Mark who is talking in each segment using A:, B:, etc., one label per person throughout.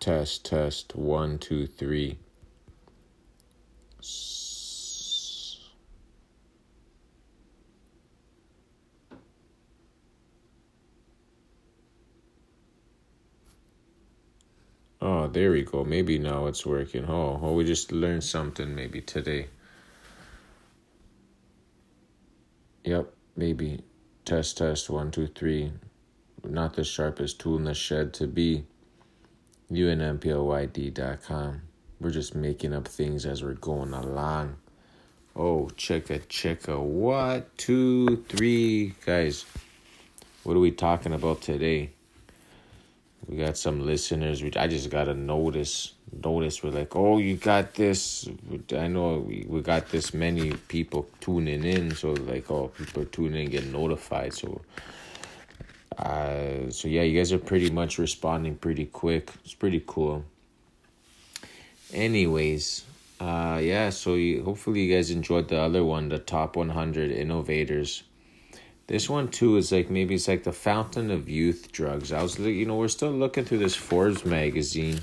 A: Test, test. One, two, three. Oh, there we go. Maybe now it's working. Oh, oh, we just learned something maybe today. Yep, maybe. Test, test. One, two, three. Not the sharpest tool in the shed to be unmplyd.com. We're just making up things as we're going along. Oh, check a check a what? Two, three. Guys, what are we talking about today? We got some listeners. Which I just got to notice. Notice we're like, oh, you got this. I know we, we got this many people tuning in. So, like, oh, people tuning in, get notified. So, uh, so yeah, you guys are pretty much responding pretty quick. It's pretty cool. Anyways, uh, yeah. So you, hopefully you guys enjoyed the other one, the top one hundred innovators. This one too is like maybe it's like the fountain of youth drugs. I was you know we're still looking through this Forbes magazine,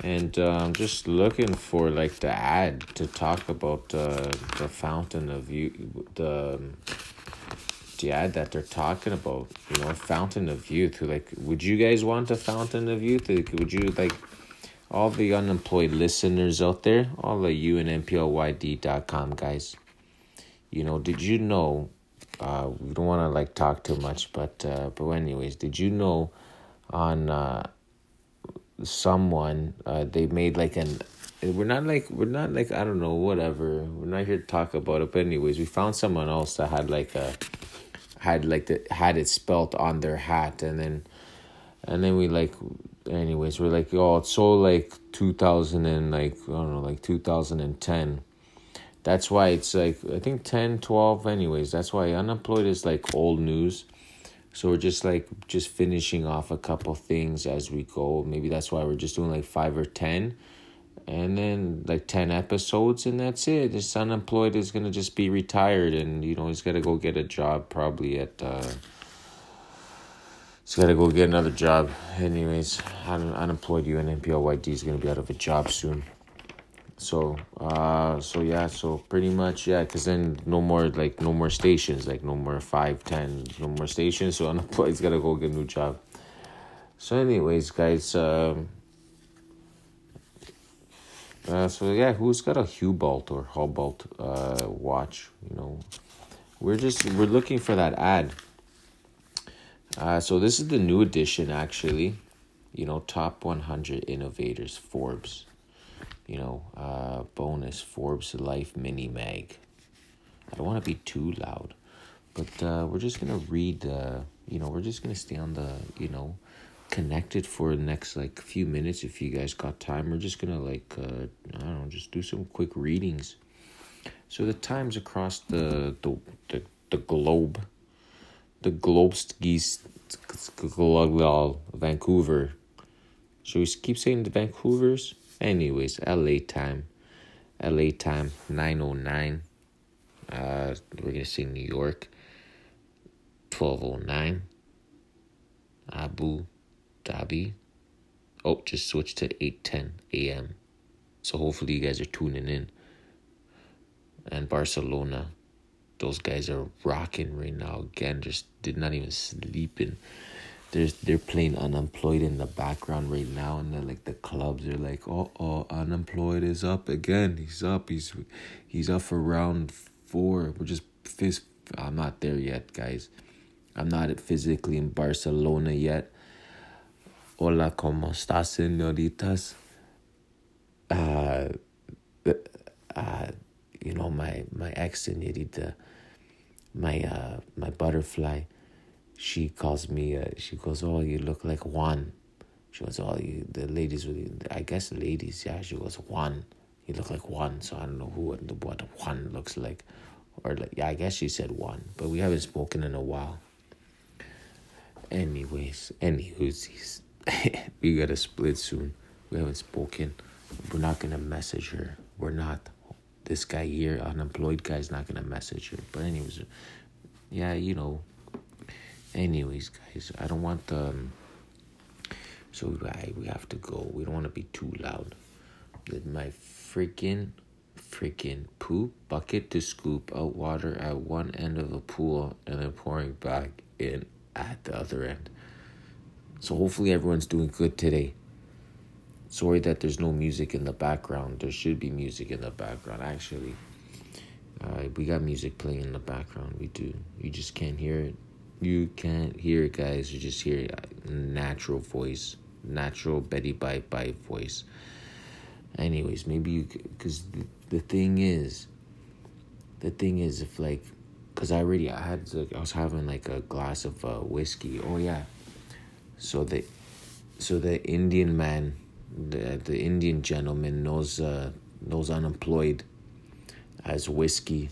A: and uh, I'm just looking for like the ad to talk about uh, the fountain of youth the the ad that they're talking about, you know, fountain of youth. Who like, would you guys want a fountain of youth? Like, would you like all the unemployed listeners out there, all the unmplyd.com guys? You know, did you know? Uh, we don't want to like talk too much, but uh, but anyways, did you know on uh, someone uh, they made like an we're not like we're not like I don't know whatever we're not here to talk about it but anyways we found someone else that had like a had like the had it spelt on their hat and then and then we like anyways we're like oh it's so like 2000 and like i don't know like 2010 that's why it's like i think 10 12 anyways that's why unemployed is like old news. So we're just like just finishing off a couple things as we go. Maybe that's why we're just doing like five or ten and then like 10 episodes and that's it. This unemployed is gonna just be retired and you know he's gotta go get a job probably at uh he's gotta go get another job. Anyways un- unemployed unmplyd is gonna be out of a job soon. So uh so yeah so pretty much yeah because then no more like no more stations like no more five ten no more stations. So unemployed's gotta go get a new job. So anyways guys um uh, so yeah, who's got a Hublot or Hubalt uh, watch? You know, we're just we're looking for that ad. Uh, so this is the new edition, actually. You know, top one hundred innovators Forbes. You know, uh, bonus Forbes Life Mini Mag. I don't want to be too loud, but uh, we're just gonna read. Uh, you know, we're just gonna stay on the you know connected for the next like few minutes if you guys got time. We're just gonna like uh, i don't know just do some quick readings. So the times across the the the, the globe. The globe skis vancouver. Should we keep saying the vancouvers? Anyways la time. La time 909 uh we're gonna say new york 1209 abu Dhabi. Oh, just switched to 8:10 a.m. So hopefully you guys are tuning in. And Barcelona, those guys are rocking right now. Again, just did not even sleeping. They're they're playing unemployed in the background right now, and then like the clubs are like, oh oh, unemployed is up again. He's up. He's he's up for round four. We're just fist. I'm not there yet, guys. I'm not physically in Barcelona yet Hola, ¿cómo estás, señoritas? Uh, uh, you know, my, my ex señorita, my, uh, my butterfly, she calls me, uh, she goes, oh, you look like Juan. She goes, oh, you, the ladies, I guess ladies, yeah. She goes, Juan, you look like Juan. So I don't know who, what Juan looks like. Or, like, yeah, I guess she said Juan, but we haven't spoken in a while. Anyways, any whoosies. we got to split soon. We haven't spoken. We're not gonna message her. We're not. This guy here, unemployed guy, is not gonna message her. But anyways, yeah, you know. Anyways, guys, I don't want the. Um, So I, we have to go. We don't want to be too loud. With my freaking, freaking poop bucket to scoop out water at one end of the pool and then pouring back in at the other end. So hopefully everyone's doing good today. Sorry that there's no music in the background. There should be music in the background, actually. Uh, we got music playing in the background. We do. You just can't hear it. You can't hear it, guys. You just hear natural voice, natural Betty Bye Bye voice. Anyways, maybe you, because the, the thing is, the thing is, if like, because I already, I had, like, I was having like a glass of uh, whiskey. Oh, yeah. So the, so the Indian man, the, the Indian gentleman knows, uh, knows unemployed as whiskey.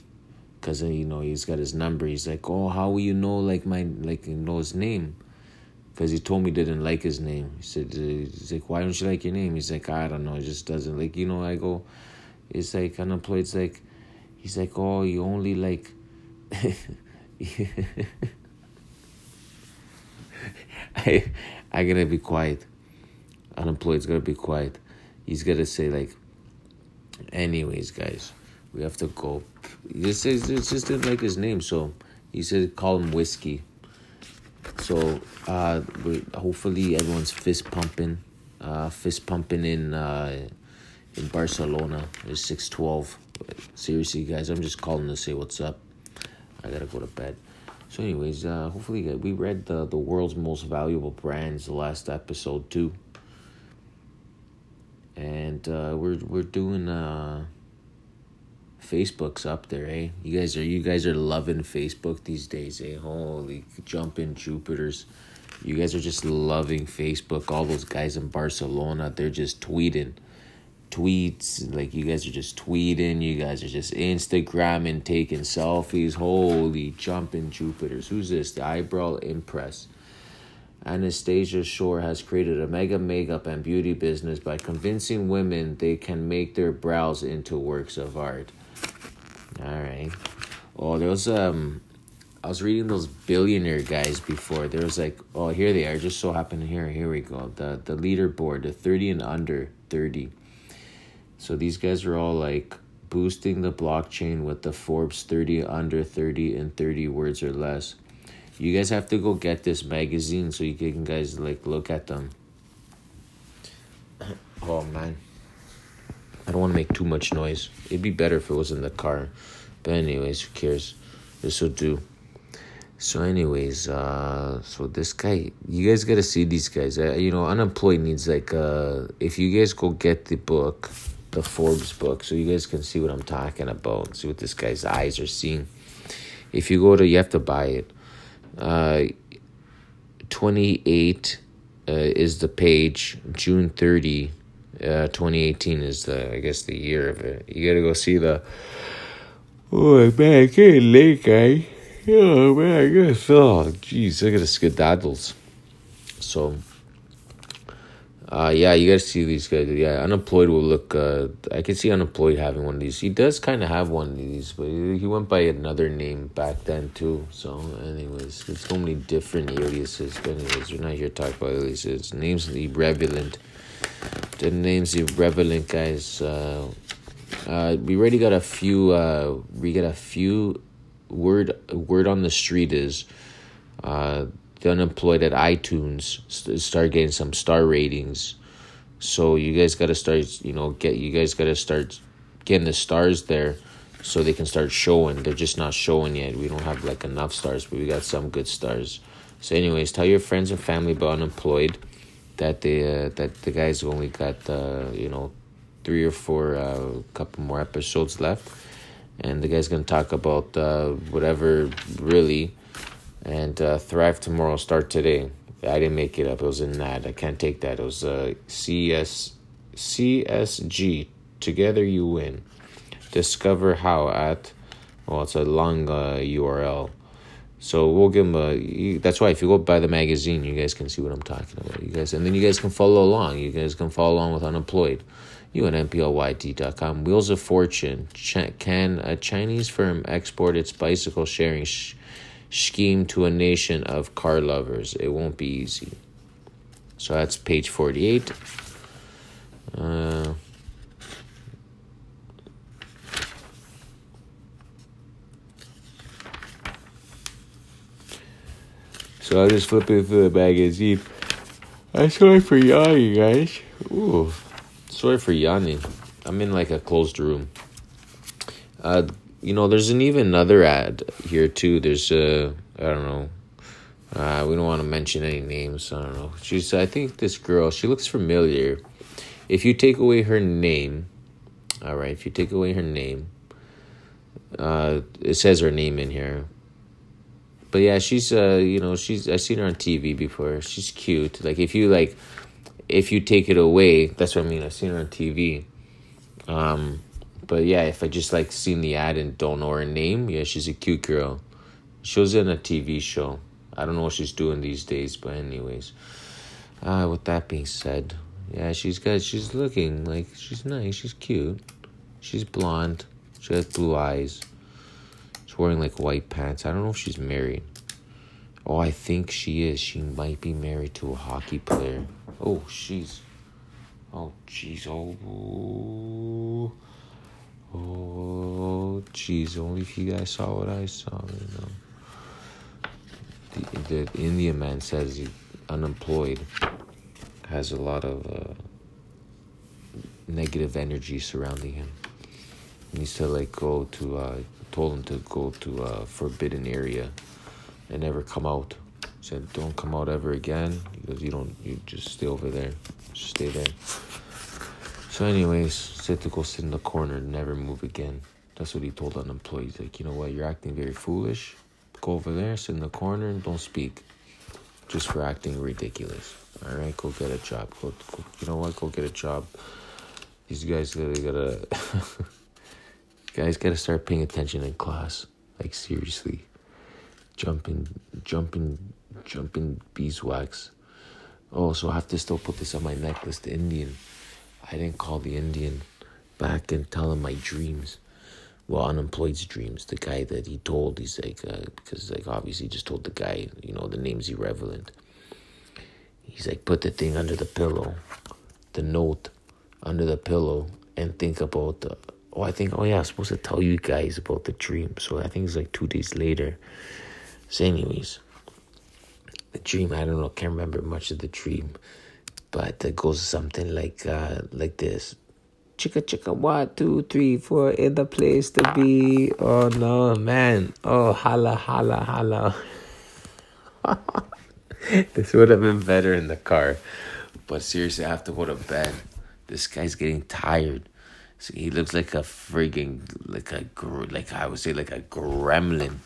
A: Because uh, you know he's got his number. He's like oh how will you know like my like you know his name? Because he told me he didn't like his name. He said uh, he's like why don't you like your name? He's like i don't know. It just doesn't like you know i go it's like unemployed. It's like he's like oh you only like I I gotta be quiet. Unemployed's gotta be quiet. He's gotta say like anyways guys we have to go. He just says it just didn't like his name, so he said call him whiskey. So uh, hopefully everyone's fist pumping, uh, fist pumping in uh, in Barcelona. It's six twelve. Seriously, guys, I'm just calling to say what's up. I gotta go to bed. So, anyways, uh, hopefully we read the the world's most valuable brands the last episode too, and uh, we're we're doing uh Facebook's up there, eh? You guys are you guys are loving Facebook these days, eh? Holy jumping Jupiters. You guys are just loving Facebook. All those guys in Barcelona, they're just tweeting. Tweets, like you guys are just tweeting, you guys are just Instagramming, taking selfies. Holy jumping Jupiters. Who's this? The eyebrow impress. Anastasia Soare has created a mega makeup and beauty business by convincing women they can make their brows into works of art. All right. Oh, there was um, I was reading those billionaire guys before. There was like, oh, here they are. Just so happened here. Here we go. The the leaderboard, the thirty and under thirty. So these guys are all like boosting the blockchain with the Forbes thirty under thirty and thirty words or less. You guys have to go get this magazine so you can guys like look at them. Oh man. I don't want to make too much noise. It'd be better if it was in the car. But anyways, who cares? This will do. So, anyways, uh, so this guy, you guys gotta see these guys. Uh, you know, unemployed needs like uh, if you guys go get the book, the Forbes book, so you guys can see what I'm talking about. See what this guy's eyes are seeing. If you go to, you have to buy it. Uh, twenty eight uh, is the page. June thirty uh, 2018 is the I guess the year of it. You gotta go see the. Oh man, I can't late guy. Oh man, I guess. Oh jeez, look at the skedaddles. So. Uh, yeah, you gotta see these guys. Yeah, unemployed will look. Uh, I can see unemployed having one of these. He does kind of have one of these, but he went by another name back then too. So, anyways, there's so many different aliases. But anyways, we're not here to talk about aliases. Names the irrelevant the name's the irrelevant, guys. Uh, uh, we already got a few. Uh, we got a few. Word word on the street is, uh, the unemployed at iTunes start getting some star ratings. So you guys got to start. You know, get you guys got to start getting the stars there, so they can start showing. They're just not showing yet. We don't have like enough stars, but we got some good stars. So, anyways, tell your friends and family about unemployed that the uh, that the guys only got uh, you know three or four uh, couple more episodes left, and the guy's gonna talk about uh, whatever really, and uh, thrive tomorrow. Start today. I didn't make it up. It was in that. I can't take that. It was uh, CS CSG. Together you win. Discover how at well, it's a long uh, URL. So we'll give them a. That's why if you go buy the magazine, you guys can see what I'm talking about. You guys, and then you guys can follow along. You guys can follow along with unemployed. You at MPLYT.com. Wheels of Fortune. Ch- can a Chinese firm export its bicycle sharing sh- scheme to a nation of car lovers? It won't be easy. So that's page 48. Uh, so I'll just flip it through the magazine. I'm sorry for yawning, guys. Ooh, sorry for yawning. I'm in like a closed room. Uh, you know, there's an even another ad here too. There's a, uh, don't know. Uh, we don't want to mention any names. I don't know. She's, I think this girl, she looks familiar. If you take away her name, all right, if you take away her name, uh, it says her name in here. But yeah, she's, uh, you know, she's, I've seen her on TV before. She's cute. Like, if you, like, if you take it away, that's what I mean. I've seen her on TV. Um, but yeah, if I just like seen the ad and don't know her name, yeah, she's a cute girl. She was in a TV show. I don't know what she's doing these days, but anyways. Uh, with that being said, yeah, she's good. she's looking like she's nice, she's cute. She's blonde. She has blue eyes. She's wearing like white pants. I don't know if she's married. Oh, I think she is. She might be married to a hockey player. Oh, she's. Oh, jeez. Oh. Oh, jeez. Only if you guys saw what I saw, you know. The, the Indian man says he's unemployed, has a lot of uh, negative energy surrounding him. He needs to like go to. Uh, told him to go to a forbidden area and never come out. Said, "Don't come out ever again because you don't. You just stay over there. Just stay there." So, anyways, said to go sit in the corner never move again. That's what he told unemployed. He's like, you know what, you're acting very foolish. Go over there, sit in the corner, and don't speak. Just for acting ridiculous. All right, go get a job. Go, go you know what? Go get a job. These guys gotta gotta. guys gotta start paying attention in class. Like seriously, jumping, jumping, jumping beeswax. Oh, so I have to still put this on my necklace. The Indian. I didn't call the Indian back and tell him my dreams. Well, unemployed's dreams. The guy that he told, he's like, uh, because like obviously just told the guy, you know, the name's irrelevant. He's like, put the thing under the pillow, the note under the pillow, and think about the. Oh, I think. Oh yeah, I'm supposed to tell you guys about the dream. So I think it's like two days later. So, anyways, the dream. I don't know. Can't remember much of the dream but it goes something like uh, like this. Chicka chicka one two three four in the place to be. Oh no, man! Oh holla holla holla. this would have been better in the car, but seriously, I have to go to bed. This guy's getting tired. So he looks like a frigging like a like I would say like a gremlin.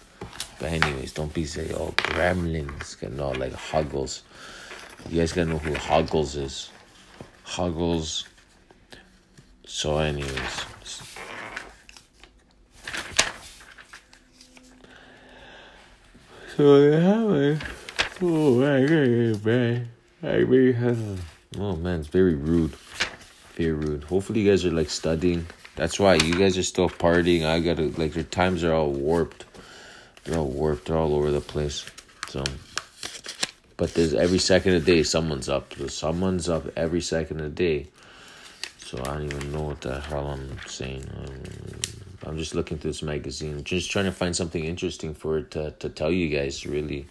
A: But anyways, don't be say oh gremlins. No, like huggles. You guys gotta know who Hoggles is. Hoggles. So, anyways. So, yeah, Oh, man. I really have. Oh, man, it's very rude. Very rude. Hopefully, you guys are like studying. That's why you guys are still partying. I gotta, like, your times are all warped. They're all warped. They're all over the place. So. But there's every second of the day someone's up. Someone's up every second of the day. So I don't even know what the hell I'm saying. I'm just looking through this magazine, just trying to find something interesting for it to, to tell you guys, really.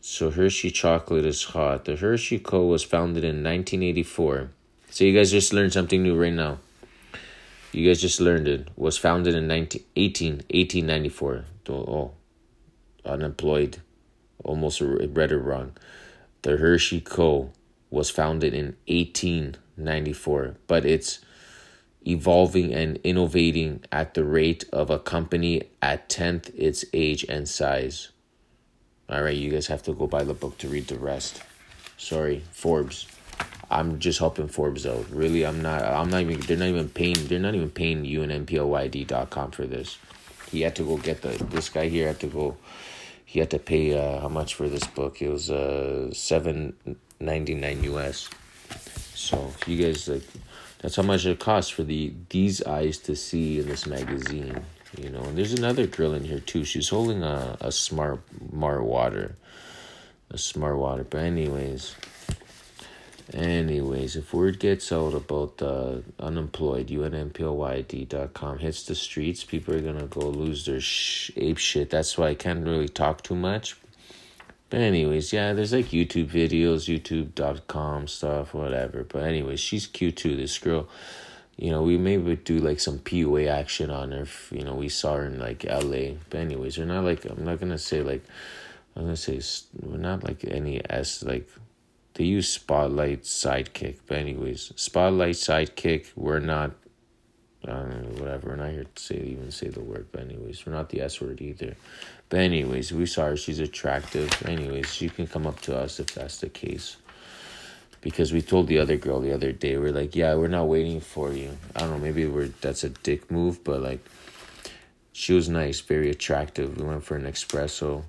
A: So Hershey chocolate is hot. The Hershey Co. was founded in 1984. So you guys just learned something new right now. You guys just learned it. Was founded in 19, 18, 1894. Oh, unemployed almost read it wrong. The Hershey Co. was founded in 1894, but it's evolving and innovating at the rate of a company at 10th its age and size. All right, you guys have to go buy the book to read the rest. Sorry, Forbes. I'm just helping Forbes out. Really, I'm not. I'm not even. They're not even paying. They're not even paying UNMPOYD.com for this. He had to go get the. This guy here had to go he had to pay uh, how much for this book? It was uh seven ninety nine US. So you guys like that's how much it costs for the these eyes to see in this magazine. You know, and there's another girl in here too. She's holding a, a smart smart water. A smart water. But anyways. Anyways, if word gets out about uh, unemployed, unemployed.com hits the streets, people are gonna go lose their sh- ape shit. That's why I can't really talk too much. But anyways, yeah, there's like YouTube videos, youtube.com stuff, whatever. But anyways, she's cute too, this girl. You know, we maybe do like some PUA action on her. You know, we saw her in like LA. But anyways, we're not like, I'm not gonna say like, I'm gonna say we're not like any S like they use Spotlight Sidekick. But anyways, Spotlight Sidekick. We're not. Whatever. We're not here to say even say the word. But anyways, we're not the S word either. But anyways, we saw her. She's attractive. Anyways, she can come up to us if that's the case. Because we told the other girl the other day, we're like, yeah, we're not waiting for you. I don't know, maybe we're that's a dick move, but like, she was nice, very attractive. We went for an espresso,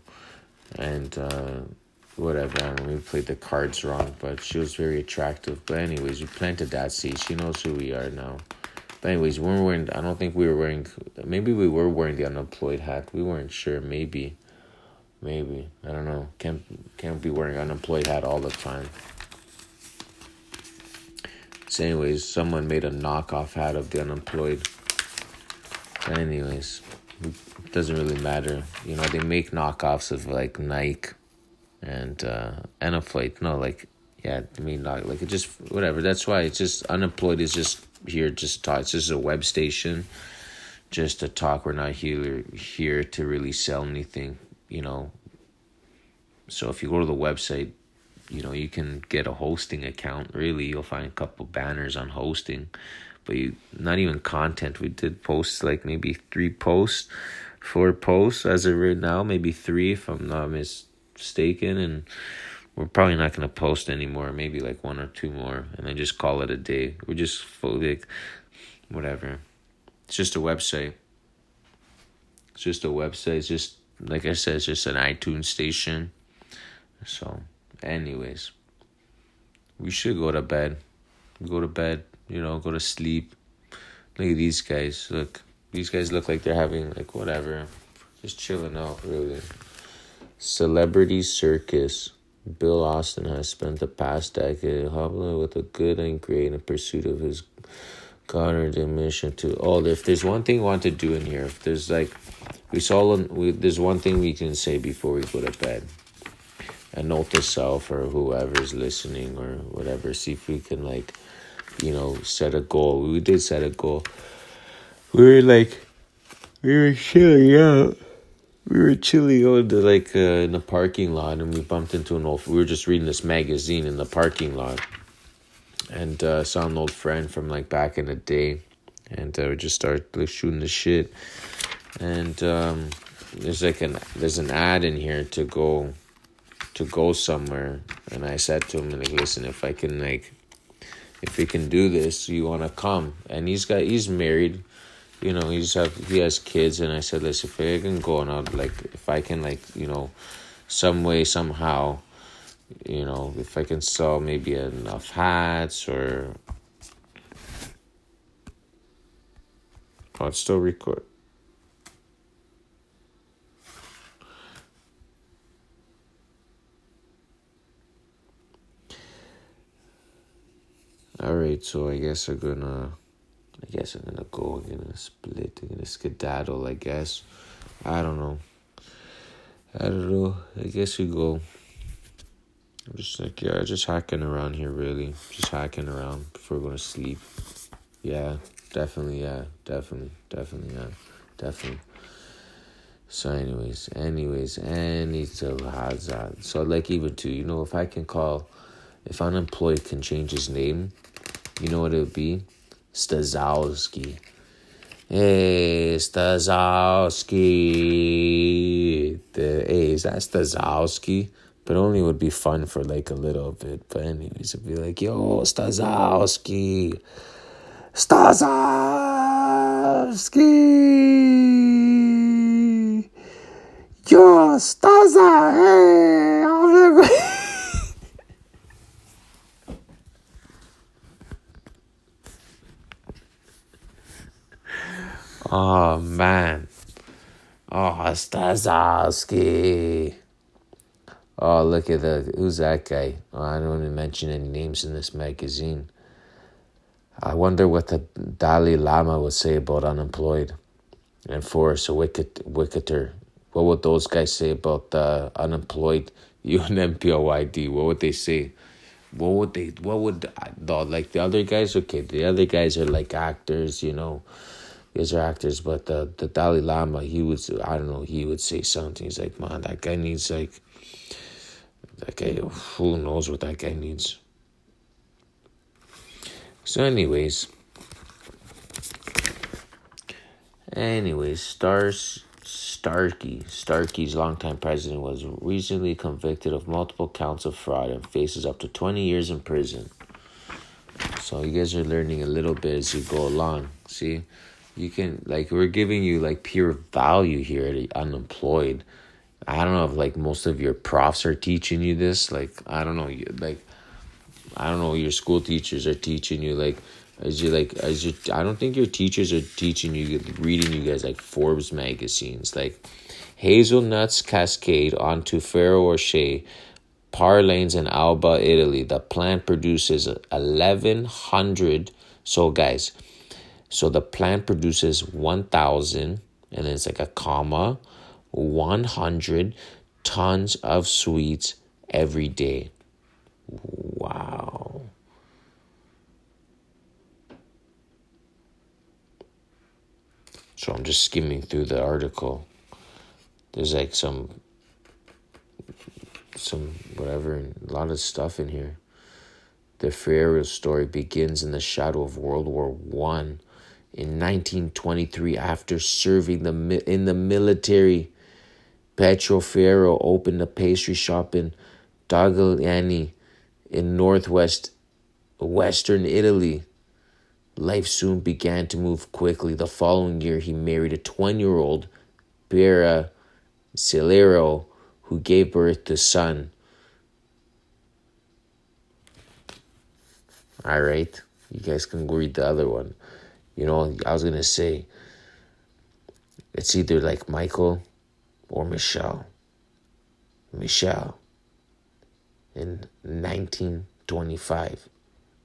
A: and uh, whatever. I don't know, we played the cards wrong, but she was very attractive. But anyways, we planted that seed. She knows who we are now. But anyways, we were wearing. I don't think we were wearing. Maybe we were wearing the unemployed hat. We weren't sure. Maybe, maybe I don't know. Can't can't be wearing unemployed hat all the time. So anyways, someone made a knockoff hat of the unemployed. But anyways, it doesn't really matter. You know, they make knockoffs of like Nike and uh flight. No, like yeah, I mean not like it just whatever. That's why it's just unemployed is just here just talk. It's just a web station, just to talk. We're not here here to really sell anything, you know. So if you go to the website, you know you can get a hosting account. Really, you'll find a couple banners on hosting, but you not even content. We did post like maybe three posts, four posts as of right now, maybe three if I'm not mis mistaken, and we're probably not gonna post anymore. Maybe like one or two more, and then just call it a day. We're just like, whatever. It's just a website. It's just a website. It's just like I said. It's just an iTunes station. So, anyways, we should go to bed. Go to bed. You know, go to sleep. Look at these guys. Look, these guys look like they're having like whatever, just chilling out. Really. Celebrity Circus. Bill Austin has spent the past decade hobbling with a good and great in pursuit of his garnered mission to oh if there's one thing we want to do in here if there's like we saw we, there's one thing we can say before we go to bed. A note to self or whoever's listening or whatever see if we can like you know set a goal. We did set a goal. We were like we were chilling out we were chilling on the like uh, in the parking lot and we bumped into an old we were just reading this magazine in the parking lot. And uh, saw an old friend from like back in the day and uh, we just started like shooting the shit. And um, there's like an there's an ad in here to go to go somewhere. And i said to him like listen if i can like if we can do this you want to come? And he's got he's married you know, he's have he has kids, and I said, listen, if I can go I'd like if I can like you know, some way somehow, you know, if I can sell maybe enough hats or. Oh, it's still record. All right, so I guess we're gonna. I guess I'm gonna go. I'm gonna split. I'm gonna skedaddle. I guess. I don't know. I don't know. I guess we go. I'm just like yeah, just hacking around here. Really, just hacking around before going to sleep. Yeah, definitely. Yeah, definitely, definitely. Yeah, definitely. So, anyways, anyways, any so that? So, like, even too, you know, if I can call, if unemployed can change his name, you know what it would be? Stazowski. Hey, Stazowski. The, hey, is that Stazowski? But only would be fun for like a little bit. But anyways, it'd be like, yo, Stazowski. Stazowski. Yo, Staza. Hey, I'm Oh man. Oh, Stazowski. Oh, look at the who's that guy? Oh, I don't want to mention any names in this magazine. I wonder what the Dalai Lama would say about unemployed. And Forest Wicket, Wicketer, what would those guys say about the unemployed UNMPOYD? What would they say? What would they? What would the like the other guys? Okay, the other guys are like actors, you know. These are actors, but the the Dalai Lama, he would I don't know, he would say something. He's like, man, that guy needs like that guy. Who knows what that guy needs? So, anyways, anyways, Stars Starkey, Starkey's longtime president, was recently convicted of multiple counts of fraud and faces up to 20 years in prison. So you guys are learning a little bit as you go along. See, you can like we're giving you like pure value here at unemployed. I don't know if like most of your profs are teaching you this. Like I don't know, you like I don't know, your school teachers are teaching you like as you like as you I don't think your teachers are teaching you reading you guys like Forbes magazines like hazelnuts cascade onto Ferrero Rocher Parr Lanes in Alba, Italy. The plant produces 1100 so guys so the plant produces 1000 and it's like a comma 100 tons of sweets every day. Wow. So I'm just skimming through the article. There's like some some whatever a lot of stuff in here. The Ferrero story begins in the shadow of World War One. In 1923, after serving the in the military, Pietro Ferrero opened a pastry shop in Dogliani in northwest western Italy. Life soon began to move quickly. The following year, he married a 20 year old Piera Cillario, who gave birth to son. All right, you guys can read the other one. You know, I was gonna say it's either like Michael or Michelle. Michelle in 1925.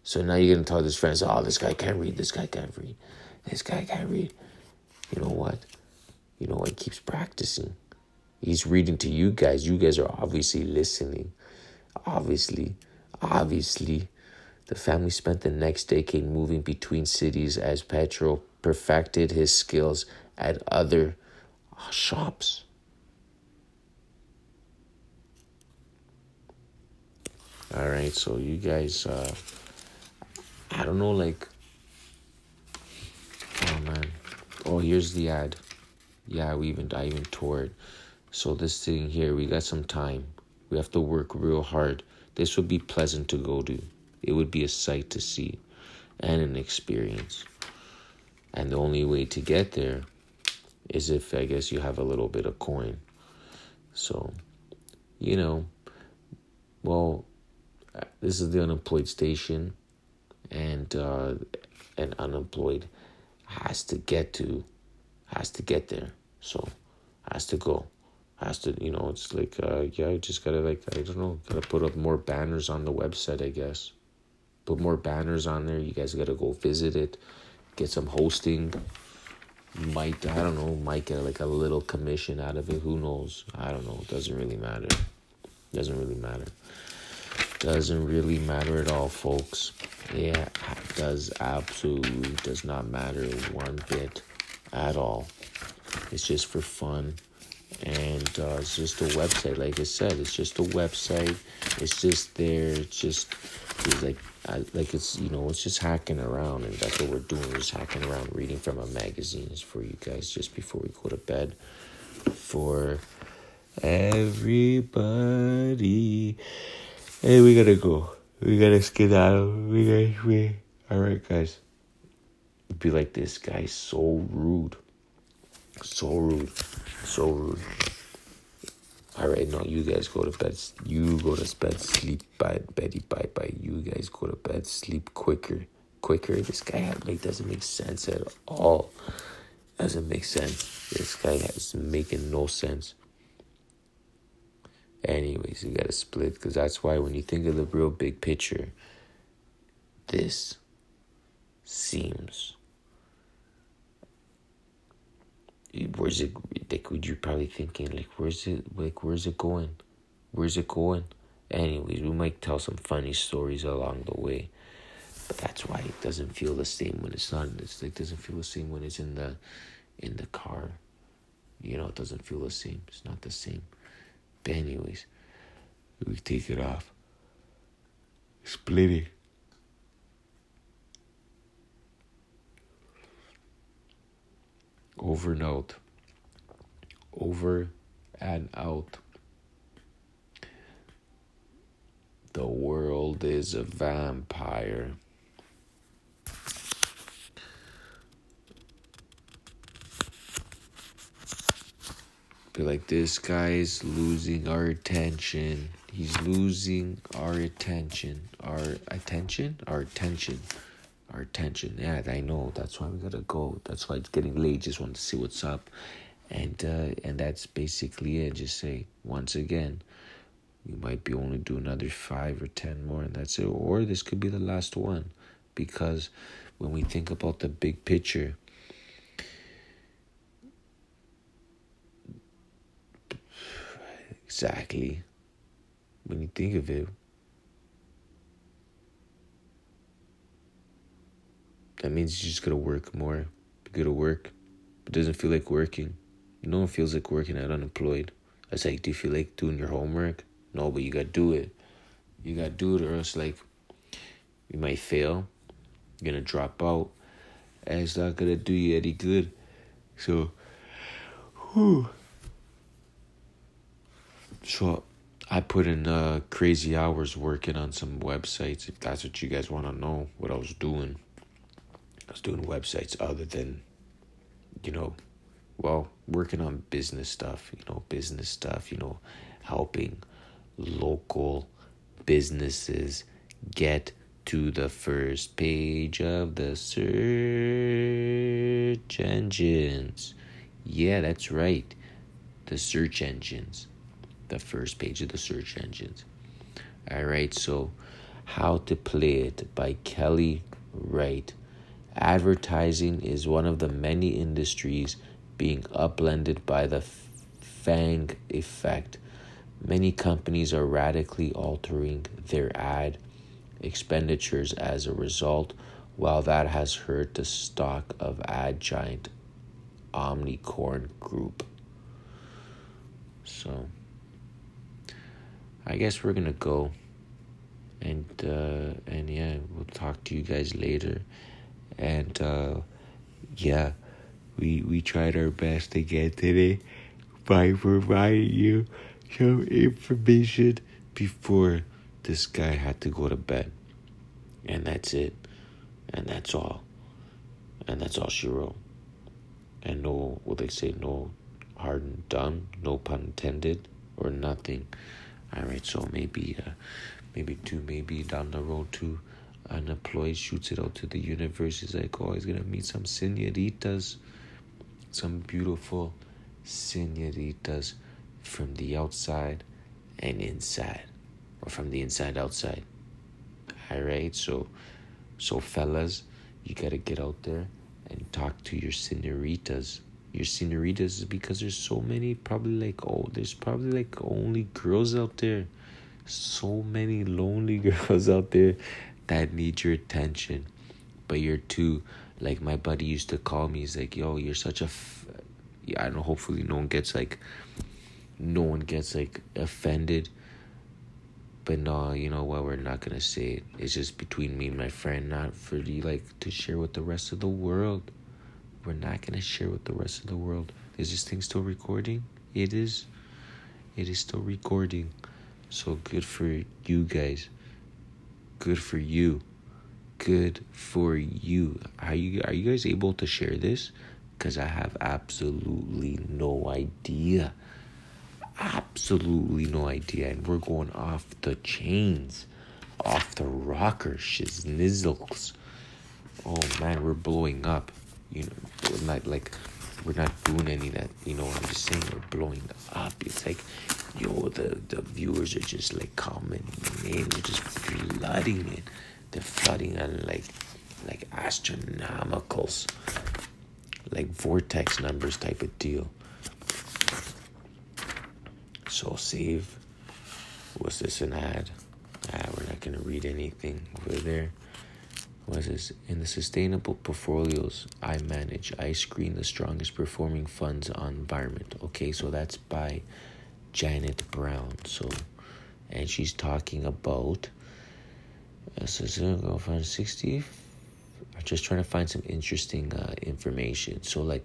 A: So now you're going to tell his friends, oh, this guy can't read, this guy can't read, this guy can't read. You know what? You know what? He keeps practicing. He's reading to you guys. You guys are obviously listening. Obviously, obviously. The family spent the next decade moving between cities as Pietro perfected his skills at other shops. All right, so you guys, uh, I don't know, like, oh man, oh here's the ad. Yeah, we even I even tore it. So this thing here, we got some time. We have to work real hard. This would be pleasant to go to. It would be a sight to see, and an experience. And the only way to get there is if I guess you have a little bit of coin. So, you know, well, this is the unemployed station, and uh, an unemployed has to get to, has to get there. So, has to go, has to. You know, it's like uh, yeah, you just gotta like I don't know, gotta put up more banners on the website. I guess, put more banners on there. You guys gotta go visit it, get some hosting. might I don't know, might get like a little commission out of it. Who knows? I don't know. It doesn't really matter. Doesn't really matter doesn't really matter at all, folks. Yeah, does absolutely does not matter one bit at all. It's just for fun, and uh, it's just a website. Like I said, it's just a website. It's just there. It's just it's like I, like it's you know it's just hacking around, and that's what we're doing. Just hacking around, reading from a magazine is for you guys just before we go to bed. For everybody. Hey, we gotta go. We gotta skedaddle. We gotta. We. All right, guys. Be like this guy's So rude. So rude. So rude. All right, no, you guys go to bed. You go to bed. Sleep. Bye, Betty. Bye, bye. You guys go to bed. Sleep quicker. Quicker. This guy like doesn't make sense at all. Doesn't make sense. This guy is making no sense. Anyways, you gotta split because that's why when you think of the real big picture, this seems. Where's it? Like, would you probably thinking like, where's it? Like, where's it going? Where's it going? Anyways, we might tell some funny stories along the way, but that's why it doesn't feel the same when it's not. It's like doesn't feel the same when it's in the, in the car. You know, it doesn't feel the same. It's not the same. But anyways, we take it off. Split it. Over and out. Over and out. The world is a vampire. Be like, this guy's losing our attention. He's losing our attention. Our attention? Our attention. Our attention. Yeah, I know. That's why we gotta go. That's why it's getting late. Just want to see what's up. And uh, and that's basically it. Just say once again, we might be only do another five or ten more, and that's it. Or this could be the last one, because when we think about the big picture, Exactly. When you think of it, that means you just gotta work more. You gotta work. It doesn't feel like working. No one feels like working at unemployed. I was like, do you feel like doing your homework? No, but you gotta do it. You gotta do it, or else like you might fail. You're gonna drop out, and it's not gonna do you any good. So, whew. So I put in uh, crazy hours working on some websites. If that's what you guys want to know, what I was doing, I was doing websites other than, you know, well, working on business stuff. You know, business stuff. You know, helping local businesses get to the first page of the search engines. Yeah, that's right. The search engines the first page of the search engines. All right, so How to Play It by Kelly Wright. Advertising is one of the many industries being upended by the FANG effect. Many companies are radically altering their ad expenditures as a result, while that has hurt the stock of ad giant Omnicom Group. So. I guess we're gonna go, and uh, and yeah, we'll talk to you guys later, and uh, yeah, we we tried our best again today by providing you some information before this guy had to go to bed, and that's it, and that's all, and that's all she wrote, and no, what they say, no hard and done, no pun intended, or nothing. All right, so maybe, uh, maybe two, maybe down the road, two, an employee shoots it out to the universe. He's like, oh, he's gonna meet some senoritas, some beautiful senoritas from the outside and inside, or from the inside outside. All right, so, so fellas, you gotta get out there and talk to your senoritas your senoritas is because there's so many probably like oh there's probably like only girls out there so many lonely girls out there that need your attention but you're too like my buddy used to call me he's like yo you're such a f-. yeah i know hopefully no one gets like no one gets like offended but no you know what we're not gonna say it it's just between me and my friend not for you like to share with the rest of the world we're not to share with the rest of the world. Is this thing still recording? It is. It is still recording. So good for you guys. Good for you. Good for you. Are you are you guys able to share this? Cuz I have absolutely no idea. Absolutely no idea and we're going off the chains. Off the rocker shiznizzles. Oh man, we're blowing up you know, like like we're not doing any of that. You know, I'm just saying we're blowing up. It's like, yo, the the viewers are just like commenting in, they're just flooding it. They're flooding on like like astronomicals, like vortex numbers type of deal. So save. Was this an ad? Ah, we're not gonna read anything over there. Was this in the sustainable portfolios I manage? I screen the strongest performing funds on environment. Okay, so that's by Janet Brown. So, and she's talking about. Uh, so go find sixty. I'm just trying to find some interesting uh, information. So, like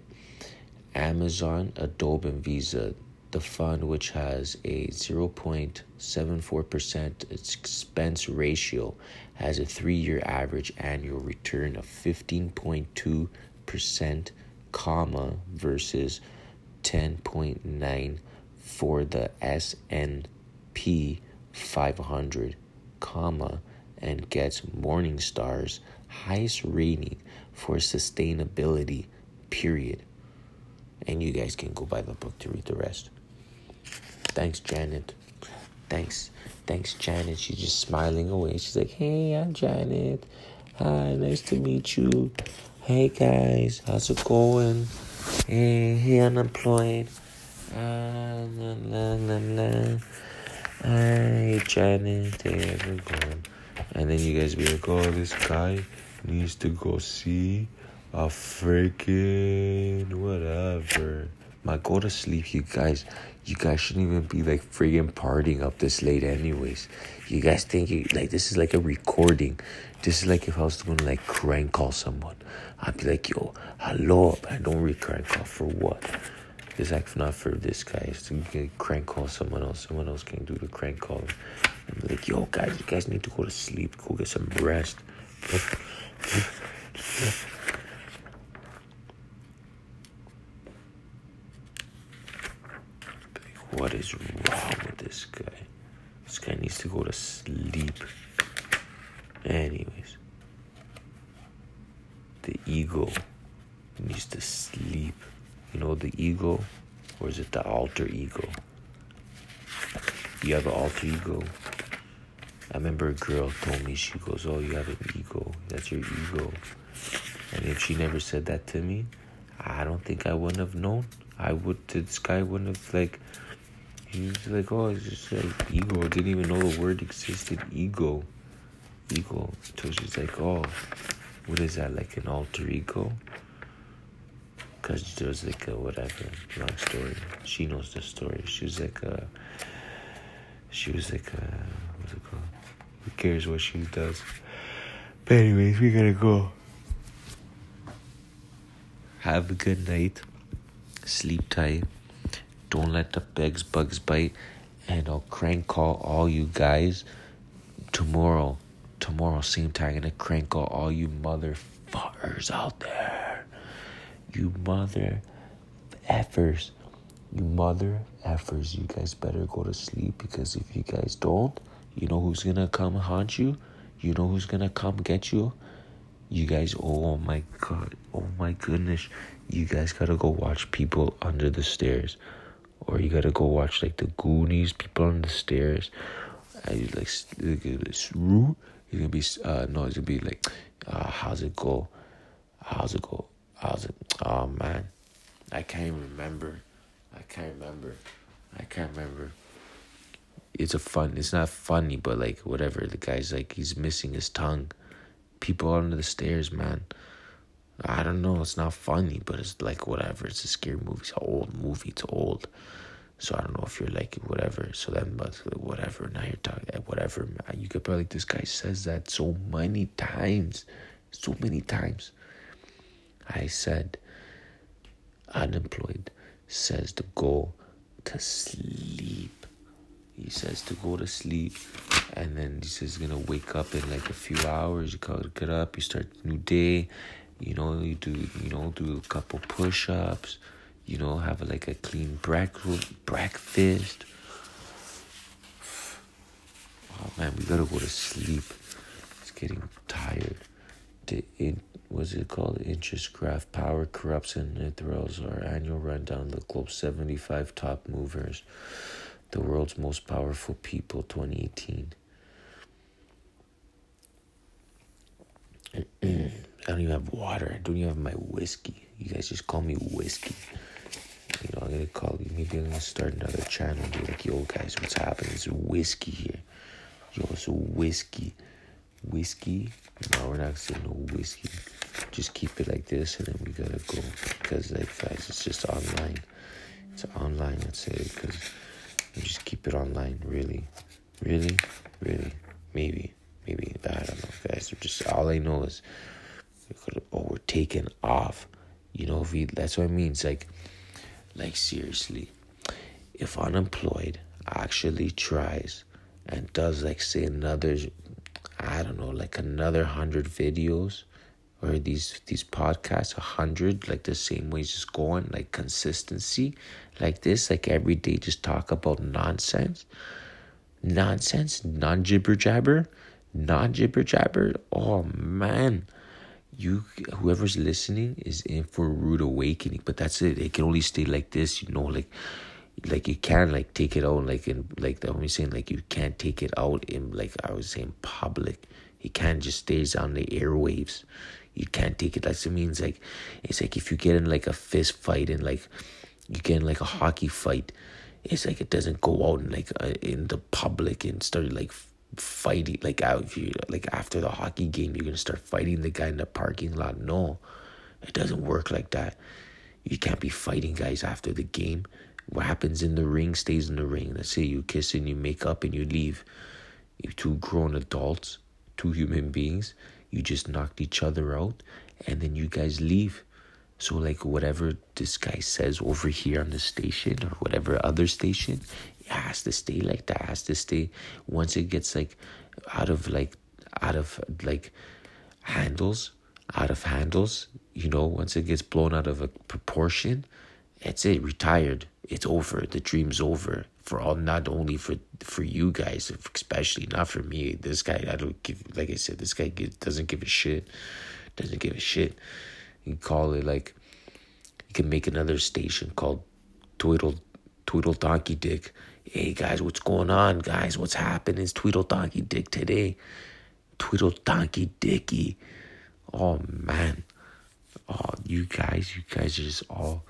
A: Amazon, Adobe, and Visa the fund, which has a 0.74% expense ratio, has a three year average annual return of 15.2%, comma, versus 10.9 for the S&P 500, comma, and gets Morningstar's highest rating for sustainability, period. And you guys can go buy the book to read the rest. Thanks, Janet. Thanks. Thanks, Janet. She's just smiling away. She's like, Hey, I'm Janet. Hi, nice to meet you. Hey, guys. How's it going? Hey, hey, unemployed. Ah, la, la, la, la. Hi, Janet. Hey, everyone. And then you guys be like, oh, this guy needs to go see a freaking whatever. My go to sleep, you guys. You guys shouldn't even be like friggin' partying up this late, anyways. You guys think you, like this is like a recording. This is like if I was going to like crank call someone. I'd be like, yo, hello, but I don't really crank call for what? It's like not for this guy. It's to crank call someone else. Someone else can do the crank call. I'm like, yo, guys, you guys need to go to sleep. Go get some rest. What is wrong with this guy? This guy needs to go to sleep. Anyways, the ego needs to sleep. You know the ego, or is it the alter ego? You have an alter ego. I remember a girl told me, she goes, Oh, you have an ego. That's your ego. And if she never said that to me, I don't think I wouldn't have known. I would, this guy wouldn't have, like, he was like, oh, it's just like ego. Didn't even know the word existed. Ego. Ego. So she's like, oh, what is that? Like an alter ego? Because there's like a whatever. Long story. She knows the story. She was like a. She was like a. What's it called? Who cares what she does? But, anyways, we gotta go. Have a good night. Sleep tight. Don't let the begs bugs bite. And I'll crank call all you guys tomorrow. Tomorrow, same time, I'm gonna crank call all you motherfuckers out there. You mother effers. You mother effers. You guys better go to sleep because if you guys don't, you know who's gonna come haunt you? You know who's gonna come get you? You guys, oh my god, oh my goodness. You guys gotta go watch people under the stairs or you gotta go watch like the Goonies, people on the stairs. You like this Roo. You're gonna be uh no, it's gonna be like uh how's it go? How's it go? How's it? Oh man, I can't remember. I can't remember. I can't remember. It's a fun. It's not funny, but like whatever. The guy's like he's missing his tongue. People under the stairs, man. I don't know. It's not funny, but it's like whatever. It's a scary movie. It's an old movie. It's old. So I don't know if you're like whatever. So then, but whatever. Now you're talking eh, whatever. You could probably this guy says that so many times, so many times. I said, unemployed says to go to sleep. He says to go to sleep, and then he says he's gonna wake up in like a few hours. You gotta get up. You start new day you know, you do, you know, do a couple push-ups. You know, have a, like a clean breakfast. Breakfast. Oh man, we gotta go to sleep. It's getting tired. The in, what what's it called? Interest graph, power corrupts and it throws our annual rundown of the globe's 75 top movers, the world's most powerful people 2018. I don't even have water. I don't even have my whiskey. You guys just call me whiskey. You know, I'm gonna call you. Maybe I'm gonna start another channel and be like, yo, guys, what's happening? It's whiskey here. Yo, it's whiskey. Whiskey? No, we're not saying no whiskey. Just keep it like this and then we gotta go. Because, like, guys, it's just online. It's online, let's say. Because just keep it online. Really? Really? Really? Maybe. Maybe. I don't know, guys. Just all I know is, oh, we're taking off. You know, if we, that's what it means. Like, like seriously, if unemployed actually tries and does like say another I don't know, like another hundred videos or these these podcasts, a hundred, like the same way just going, like consistency, like this, like every day just talk about nonsense. Nonsense, non jibber jabber, non jibber jabber. Oh man. You whoever's listening is in for a rude awakening, but that's it. It can only stay like this, you know, like like you can't like take it out like in like only saying like you can't take it out in like I was saying public. You can't just stays on the airwaves. You can't take it. That's it means like it's like if you get in like a fist fight and like you get in like a hockey fight, it's like it doesn't go out and like uh, in the public and start like fighting like out you like after the hockey game you're gonna start fighting the guy in the parking lot. No, it doesn't work like that. You can't be fighting guys after the game what happens in the ring stays in the ring. Let's say you kiss and you make up and you leave. You two grown adults, two human beings, you just knocked each other out and then you guys leave. So like whatever this guy says over here on the station or whatever other station, it has to stay like that. It has to stay once it gets like out of like out of like handles, out of handles, you know, once it gets blown out of a proportion, it's it, retired it's over. The dream's over for all, not only for for you guys, especially not for me. This guy, I don't give. Like I said, this guy doesn't give a shit. Doesn't give a shit. You call it like. You can make another station called Twiddle Twiddle Donkey Dick. Hey guys, what's going on, guys? What's happening? It's Tweedle Donkey Dick today. Tweedle Donkey Dicky. Oh man. Oh, you guys, you guys are just all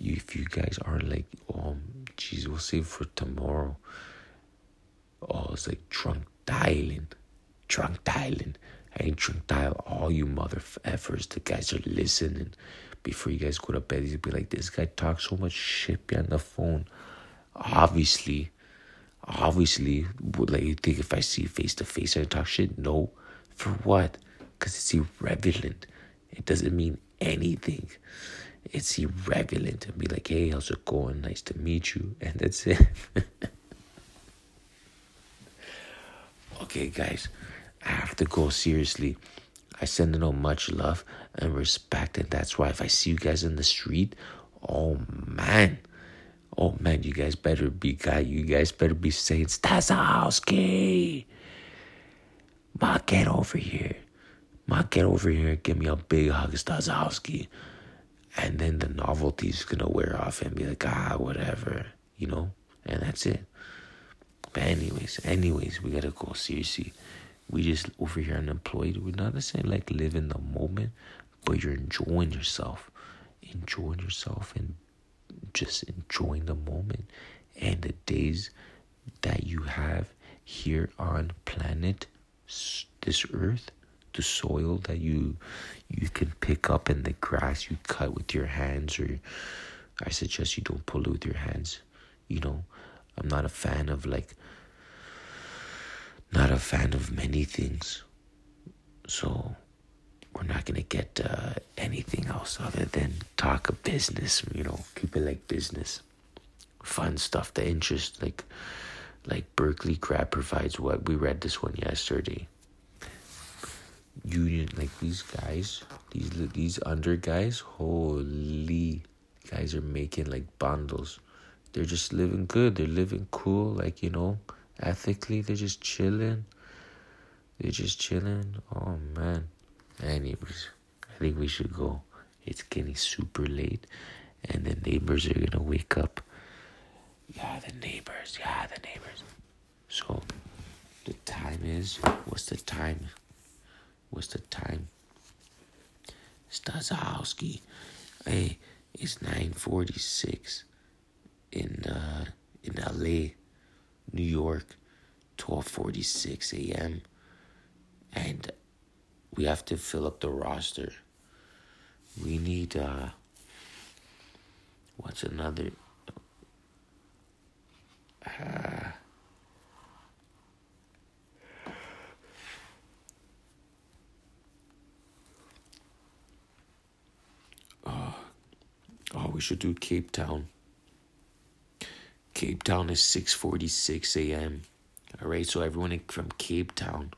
A: if you guys are like, um, jeez, we'll save for tomorrow. Oh, it's like drunk dialing, drunk dialing. I ain't drunk dial all you mother effers. The guys are listening. Before you guys go to bed, you'll be like, this guy talks so much shit behind the phone. Obviously, obviously, like you think if I see face to face, I talk shit? No. For what? Because it's irrelevant. It doesn't mean anything it's irrelevant and be like, hey, how's it going? Nice to meet you. And that's it. okay, guys, I have to go seriously. I send out much love and respect, and that's why if I see you guys in the street, oh man, oh man, you guys better be guy. You guys better be saying Stazowski. Ma, get over here. Ma, get over here. Give me a big hug, Stazowski and then the novelty's gonna wear off and be like ah whatever you know and that's it but anyways anyways we gotta go seriously we just over here unemployed we're not necessarily like live in the moment but you're enjoying yourself enjoying yourself and just enjoying the moment and the days that you have here on planet this earth the soil that you you can pick up in the grass you cut with your hands or I suggest you don't pull it with your hands. You know, I'm not a fan of like not a fan of many things. So we're not gonna get uh, anything else other than talk of business. You know, keep it like business, fun stuff, the interest. Like, like Berkeley Crab provides what we read this one yesterday union like these guys these these under guys holy guys are making like bundles they're just living good they're living cool like you know ethically they're just chilling they're just chilling oh man anyways i think we should go. It's getting super late, and the neighbors are gonna wake up. Yeah, the neighbors. Yeah, the neighbors. So, the time is. What's the time? What's the time? Stazowski. Hey, it's nine forty six in uh in LA, New York, twelve forty six AM. And we have to fill up the roster. We need uh what's another uh, oh, oh, we should do Cape Town. Cape Town is 6:46 a.m. All right, so everyone from Cape Town,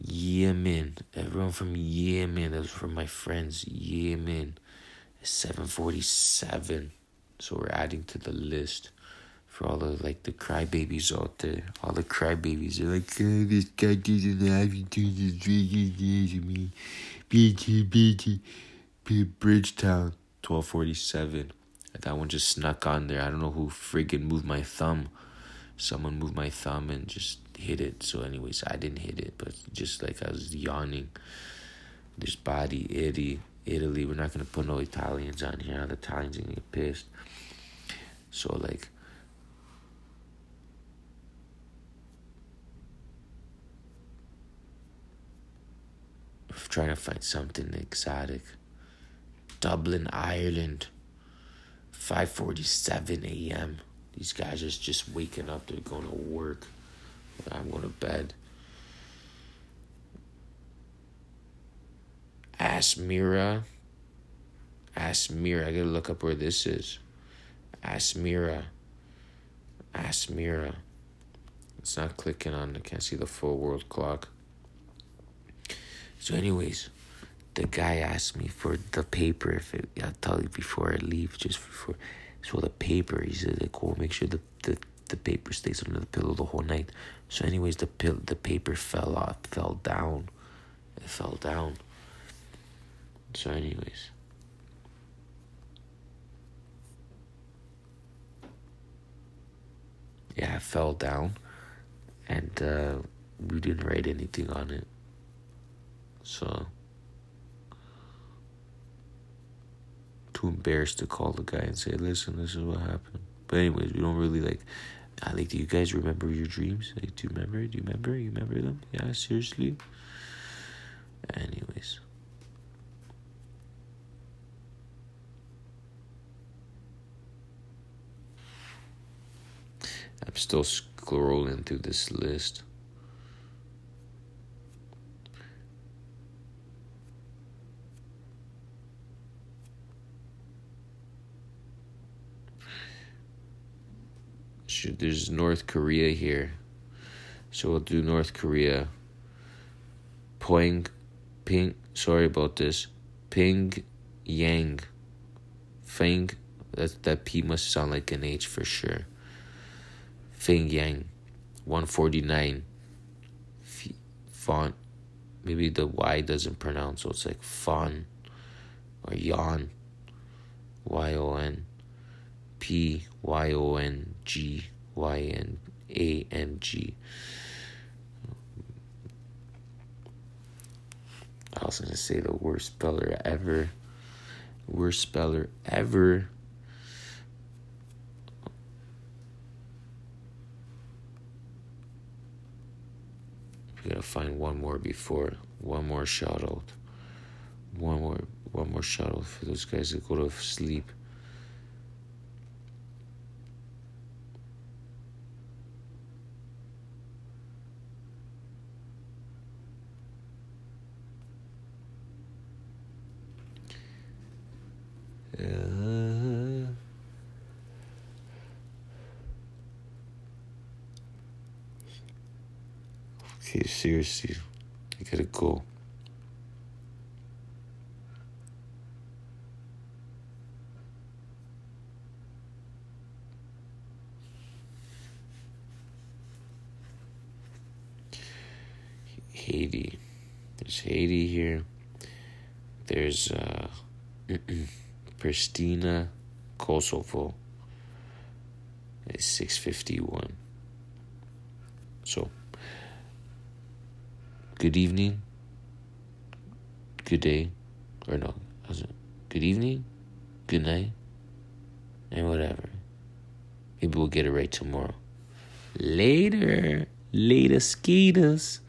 A: Yemen, everyone from Yemen, those from my friends, Yemen, 7:47. So we're adding to the list for all the like the crybabies out there. All the crybabies are like, oh, this guy doesn't have to do this to me. BT, BT, Bridgetown, 1247. That one just snuck on there. I don't know who friggin' moved my thumb. Someone moved my thumb and just hit it. So, anyways, I didn't hit it, but just like I was yawning. This body, Italy, Italy. We're not gonna put no Italians on here. The Italians are gonna get pissed. So, like, trying to find something exotic. Dublin, Ireland. 5:47 a.m. These guys are just waking up. They're going to work. I'm going to bed. Asmira. Asmira. I gotta look up where this is. Asmira. Asmira. It's not clicking on. I can't see the full world clock. So, anyways, the guy asked me for the paper. If it, I'll tell you before I leave, just before. So the paper, he said, "Cool, make sure the, the the paper stays under the pillow the whole night." So, anyways, the pill the paper fell off, fell down, it fell down. So, anyways. Yeah, it fell down, and uh, we didn't write anything on it. So, too embarrassed to call the guy and say, listen, this is what happened. But, anyways, we don't really like. I like, do you guys remember your dreams? Like, do you remember? Do you remember? You remember them? Yeah, seriously? Anyways. I'm still scrolling through this list. There's North Korea here. So we'll do North Korea. Poing, Ping, sorry about this. Ping Yang. Feng, that, that P must sound like an H for sure. Feng Yang, 149. F- font, maybe the Y doesn't pronounce, so it's like Fon or Yon. Y O N. P Y O N G Y N A N G. I was gonna say the worst speller ever. Worst speller ever. We gotta find one more before one more shout out. One more one more shout out for those guys that go to sleep. Okay, seriously, I gotta go. Haiti. There's Haiti here. There's uh, Pristina, Kosovo. It's six fifty one. So, good evening, good day, or no, good evening, good night, and whatever. Maybe we'll get it right tomorrow. Later. Later, skeeters.